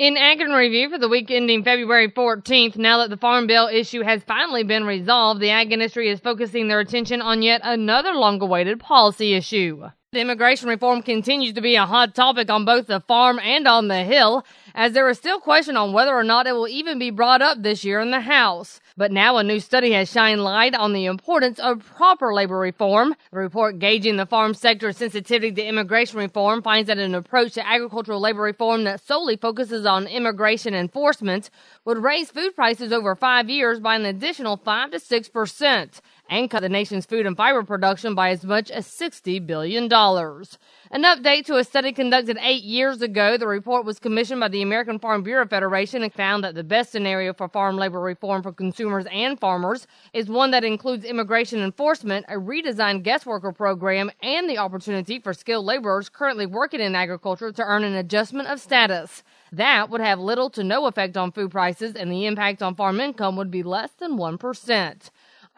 In Ag in Review for the week ending February 14th, now that the Farm Bill issue has finally been resolved, the ag industry is focusing their attention on yet another long awaited policy issue. Immigration reform continues to be a hot topic on both the farm and on the Hill, as there is still question on whether or not it will even be brought up this year in the House. But now a new study has shined light on the importance of proper labor reform. The report gauging the farm sector's sensitivity to immigration reform finds that an approach to agricultural labor reform that solely focuses on immigration enforcement would raise food prices over five years by an additional 5 to 6 percent and cut the nation's food and fiber production by as much as $60 billion. An update to a study conducted eight years ago. The report was commissioned by the American Farm Bureau Federation and found that the best scenario for farm labor reform for consumers and farmers is one that includes immigration enforcement, a redesigned guest worker program, and the opportunity for skilled laborers currently working in agriculture to earn an adjustment of status. That would have little to no effect on food prices, and the impact on farm income would be less than 1%.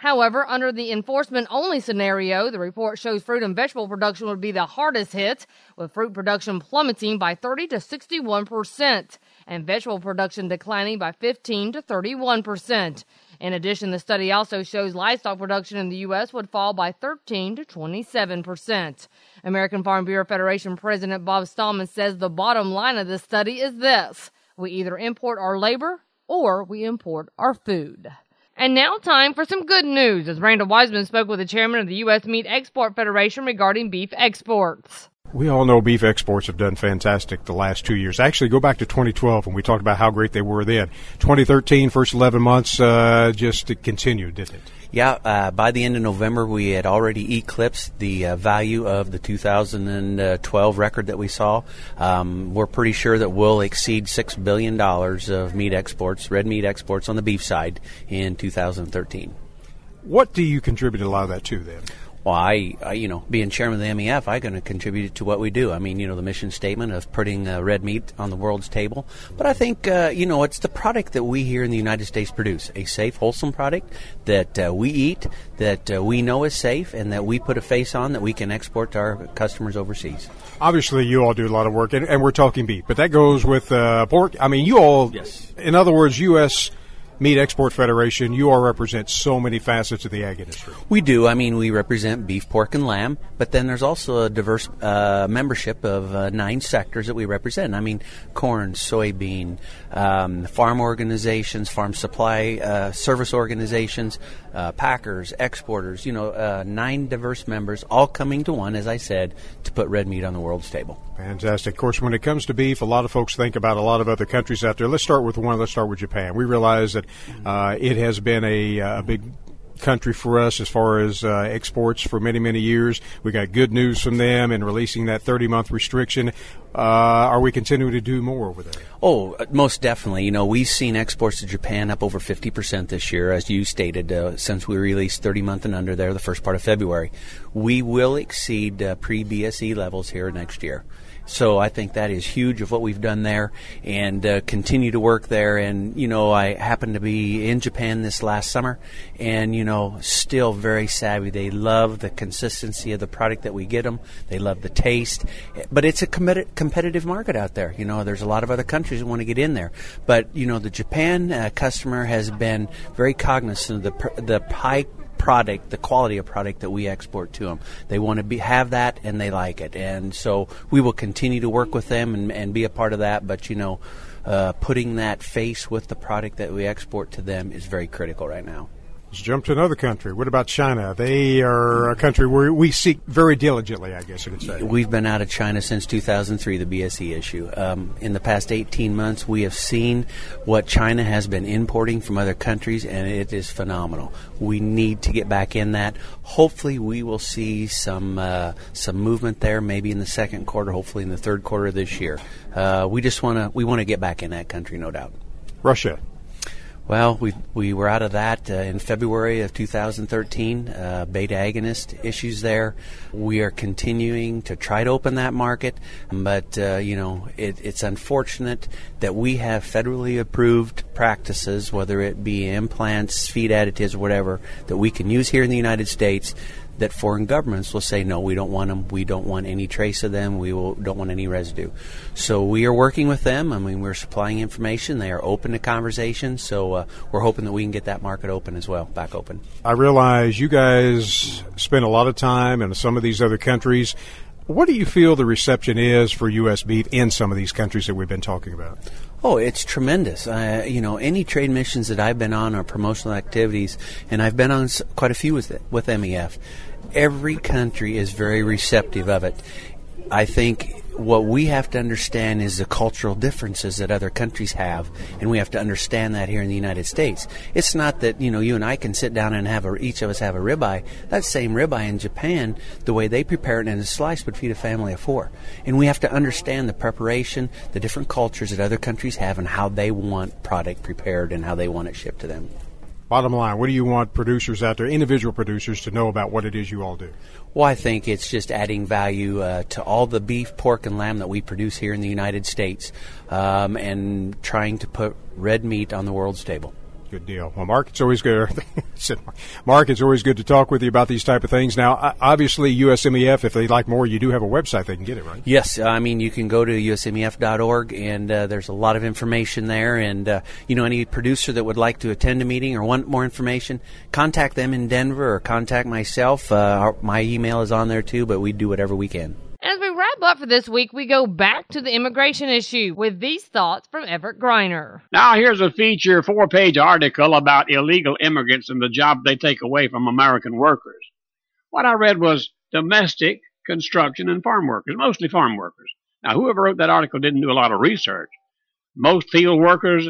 However, under the enforcement only scenario, the report shows fruit and vegetable production would be the hardest hit, with fruit production plummeting by 30 to 61 percent and vegetable production declining by 15 to 31 percent. In addition, the study also shows livestock production in the U.S. would fall by 13 to 27 percent. American Farm Bureau Federation President Bob Stallman says the bottom line of this study is this we either import our labor or we import our food. And now time for some good news as Randall Weiseman spoke with the chairman of the U.S. Meat Export Federation regarding beef exports. We all know beef exports have done fantastic the last two years. Actually, go back to 2012 when we talked about how great they were then. 2013, first 11 months, uh, just continued, didn't it? Yeah, uh, by the end of November, we had already eclipsed the uh, value of the 2012 record that we saw. Um, we're pretty sure that we'll exceed $6 billion of meat exports, red meat exports on the beef side in 2013. What do you contribute a lot of that to then? Well, I, I, you know, being chairman of the MEF, I'm going to contribute to what we do. I mean, you know, the mission statement of putting uh, red meat on the world's table. But I think, uh, you know, it's the product that we here in the United States produce a safe, wholesome product that uh, we eat, that uh, we know is safe, and that we put a face on that we can export to our customers overseas. Obviously, you all do a lot of work, and, and we're talking beef, but that goes with uh, pork. I mean, you all, yes. in other words, U.S. Meat Export Federation, you all represent so many facets of the ag industry. We do. I mean, we represent beef, pork, and lamb, but then there's also a diverse uh, membership of uh, nine sectors that we represent. I mean, corn, soybean, um, farm organizations, farm supply uh, service organizations, uh, packers, exporters, you know, uh, nine diverse members all coming to one, as I said, to put red meat on the world's table. Fantastic. Of course, when it comes to beef, a lot of folks think about a lot of other countries out there. Let's start with one. Let's start with Japan. We realize that uh, it has been a, uh, a big country for us as far as uh, exports for many, many years. We got good news from them in releasing that 30 month restriction. Uh, are we continuing to do more over there? Oh, uh, most definitely. You know, we've seen exports to Japan up over 50% this year, as you stated, uh, since we released 30 month and under there the first part of February. We will exceed uh, pre BSE levels here next year. So I think that is huge of what we've done there and uh, continue to work there. And, you know, I happened to be in Japan this last summer and, you know, still very savvy. They love the consistency of the product that we get them, they love the taste. But it's a com- competitive market out there. You know, there's a lot of other countries that want to get in there. But, you know, the Japan uh, customer has been very cognizant of the, the high product, the quality of product that we export to them. They want to be, have that and they like it. And so we will continue to work with them and, and be a part of that. But, you know, uh, putting that face with the product that we export to them is very critical right now. Let's jump to another country. What about China? They are a country where we seek very diligently, I guess you could say. We've been out of China since 2003, the BSE issue. Um, in the past 18 months, we have seen what China has been importing from other countries, and it is phenomenal. We need to get back in that. Hopefully, we will see some uh, some movement there, maybe in the second quarter, hopefully in the third quarter of this year. Uh, we just want to we want to get back in that country, no doubt. Russia. Well, we we were out of that uh, in February of 2013. Uh, beta agonist issues there. We are continuing to try to open that market, but uh, you know it, it's unfortunate that we have federally approved practices, whether it be implants, feed additives, whatever, that we can use here in the United States that foreign governments will say, no, we don't want them. We don't want any trace of them. We will, don't want any residue. So we are working with them. I mean, we're supplying information. They are open to conversation. So uh, we're hoping that we can get that market open as well, back open. I realize you guys spend a lot of time in some of these other countries. What do you feel the reception is for U.S. beef in some of these countries that we've been talking about? Oh, it's tremendous. Uh, you know, any trade missions that I've been on or promotional activities, and I've been on quite a few with with MEF. Every country is very receptive of it. I think what we have to understand is the cultural differences that other countries have, and we have to understand that here in the United States. It's not that you know you and I can sit down and have a, each of us have a ribeye. That same ribeye in Japan, the way they prepare it in a slice would feed a family of four, and we have to understand the preparation, the different cultures that other countries have, and how they want product prepared and how they want it shipped to them. Bottom line, what do you want producers out there, individual producers, to know about what it is you all do? Well, I think it's just adding value uh, to all the beef, pork, and lamb that we produce here in the United States um, and trying to put red meat on the world's table. Good deal. Well, Mark, it's always good. Mark, it's always good to talk with you about these type of things. Now, obviously, USMEF, if they'd like more, you do have a website they can get it, right? Yes. I mean, you can go to usmef.org, and uh, there's a lot of information there. And, uh, you know, any producer that would like to attend a meeting or want more information, contact them in Denver or contact myself. Uh, my email is on there, too, but we do whatever we can. Up for this week, we go back to the immigration issue with these thoughts from Everett Griner. Now, here's a feature four page article about illegal immigrants and the job they take away from American workers. What I read was domestic, construction, and farm workers, mostly farm workers. Now, whoever wrote that article didn't do a lot of research. Most field workers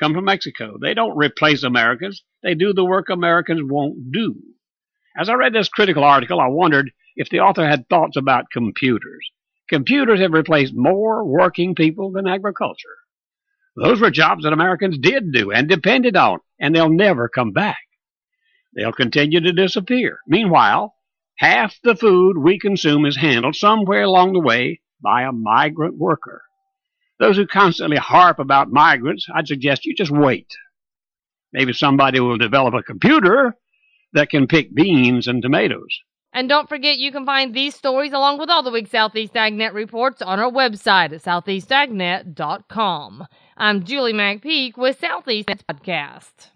come from Mexico. They don't replace Americans, they do the work Americans won't do. As I read this critical article, I wondered if the author had thoughts about computers. Computers have replaced more working people than agriculture. Those were jobs that Americans did do and depended on, and they'll never come back. They'll continue to disappear. Meanwhile, half the food we consume is handled somewhere along the way by a migrant worker. Those who constantly harp about migrants, I'd suggest you just wait. Maybe somebody will develop a computer that can pick beans and tomatoes. And don't forget, you can find these stories along with all the week's Southeast AgNet reports on our website at southeastagnet.com. I'm Julie McPeak with Southeast Podcast.